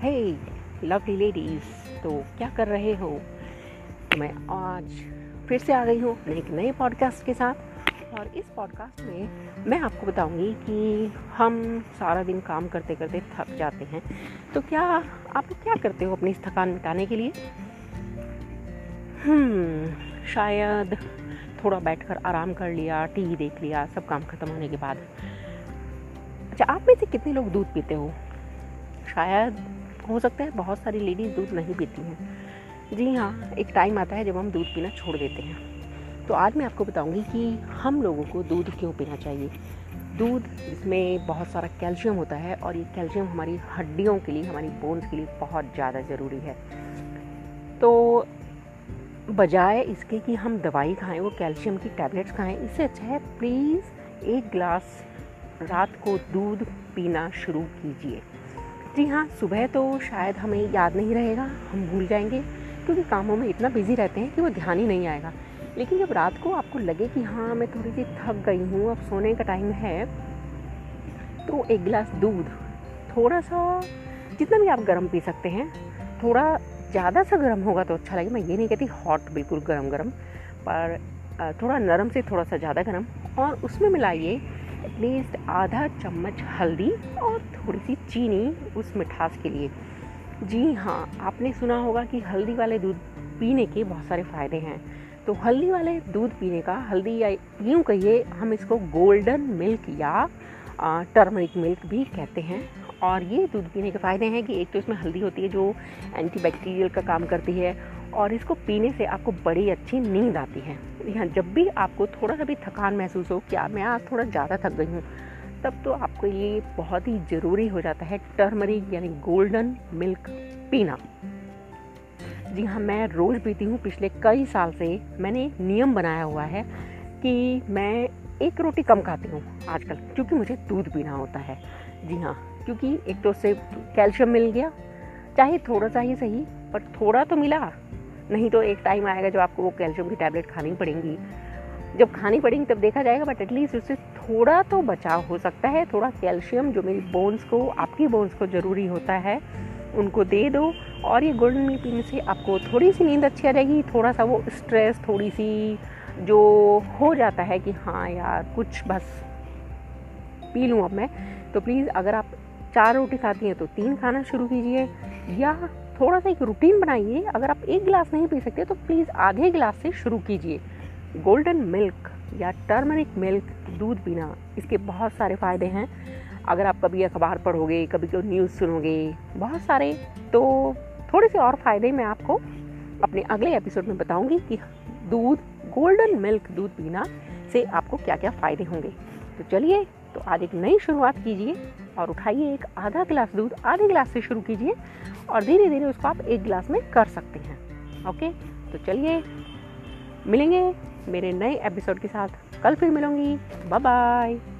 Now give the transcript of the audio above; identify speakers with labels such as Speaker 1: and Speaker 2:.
Speaker 1: हे lovely ladies तो क्या कर रहे हो? मैं आज फिर से आ गई हूँ एक नए पॉडकास्ट के साथ। और इस पॉडकास्ट में मैं आपको बताऊँगी कि हम सारा दिन काम करते करते थक जाते हैं। तो क्या आप क्या करते हो अपनी इस थकान मिटाने के लिए? हम्म शायद थोड़ा बैठकर आराम कर लिया, टीवी देख लिया, सब काम खत्म होने के बाद। अच्छा आप में से कितने लोग दूध पीते हो? शायद हो सकता है बहुत सारी लेडीज़ दूध नहीं पीती हैं। जी हाँ एक टाइम आता है जब हम दूध पीना छोड़ देते हैं। तो आज मैं आपको बताऊँगी कि हम लोगों को दूध क्यों पीना चाहिए? दूध इसमें बहुत सारा कैल्शियम होता है और ये कैल्शियम हमारी हड्डियों के लिए, हमारी बोन्स के लिए बहुत ज़्यादा ज़रूरी है। तो बजाय इसके कि हम दवाई खाएँ, वो कैल्शियम की टैबलेट्स खाएँ, इससे अच्छा है प्लीज़ एक गिलास रात को दूध पीना शुरू कीजिए। जी हाँ सुबह तो शायद हमें याद नहीं रहेगा, हम भूल जाएँगे, क्योंकि कामों में इतना बिज़ी रहते हैं कि वो ध्यान ही नहीं आएगा। लेकिन जब रात को आपको लगे कि हाँ मैं थोड़ी सी थक गई हूँ, अब सोने का टाइम है तो एक गिलास दूध थोड़ा सा जितना भी आप गर्म पी सकते हैं, थोड़ा ज़्यादा सा गर्म होगा तो अच्छा लगेगा। मैं ये नहीं कहती हॉट, बिल्कुल गर्म गर्म पर थोड़ा नरम से थोड़ा सा ज़्यादा गर्म, और उसमें मिलाइए एटलीस्ट आधा चम्मच हल्दी और थोड़ी सी चीनी उस मिठास के लिए। जी हाँ आपने सुना होगा कि हल्दी वाले दूध पीने के बहुत सारे फ़ायदे हैं। तो हल्दी वाले दूध पीने का, हल्दी या यूँ कहिए, हम इसको गोल्डन मिल्क या टर्मरिक मिल्क भी कहते हैं। और ये दूध पीने के फ़ायदे हैं कि एक तो इसमें हल्दी होती है जो एंटीबैक्टीरियल का काम करती है और इसको पीने से आपको बड़ी अच्छी नींद आती है। यहाँ जब भी आपको थोड़ा सा भी थकान महसूस हो क्या मैं आज थोड़ा ज़्यादा थक गई हूँ, तब तो आपको ये बहुत ही ज़रूरी हो जाता है टर्मरिक यानी गोल्डन मिल्क पीना। जी हाँ मैं रोज़ पीती हूँ। पिछले कई साल से मैंने नियम बनाया हुआ है कि मैं एक रोटी कम खाती हूँ आजकल, क्योंकि मुझे दूध पीना होता है। जी हाँ क्योंकि एक तो उससे कैल्शियम मिल गया, चाहे थोड़ा सा ही सही, पर थोड़ा तो मिला। नहीं तो एक टाइम आएगा जब आपको वो कैल्शियम की टैबलेट खानी पड़ेंगी। जब खानी पड़ेंगी तब देखा जाएगा बट एटलीस्ट उससे थोड़ा तो बचाव हो सकता है। थोड़ा कैल्शियम जो मेरी बोन्स को, आपकी बोन्स को ज़रूरी होता है, उनको दे दो। और ये गोल्डन मिल्क पीने से आपको थोड़ी सी नींद अच्छी आ जाएगी थोड़ा सा वो स्ट्रेस थोड़ी सी जो हो जाता है कि हाँ यार, कुछ बस पी लूँ अब मैं। तो प्लीज़ अगर आप चार रोटी खाती हैं तो तीन खाना शुरू कीजिए, या थोड़ा सा एक रूटीन बनाइए। अगर आप एक गिलास नहीं पी सकते तो प्लीज़ आधे गिलास से शुरू कीजिए। गोल्डन मिल्क या टर्मरिक मिल्क दूध पीना, इसके बहुत सारे फ़ायदे हैं। अगर आप कभी अखबार पढ़ोगे, कभी कोई न्यूज़ सुनोगे, बहुत सारे तो थोड़े से और फ़ायदे मैं आपको अपने अगले एपिसोड में बताऊँगी कि दूध गोल्डन मिल्क दूध पीना से आपको क्या क्या फ़ायदे होंगे। तो चलिए तो आज एक नई शुरुआत कीजिए और उठाइए एक आधा गिलास दूध, आधे गिलास से शुरू कीजिए और धीरे धीरे उसको आप एक गिलास में कर सकते हैं। ओके? तो चलिए, मिलेंगे मेरे नए एपिसोड के साथ। कल फिर मिलूँगी। Bye bye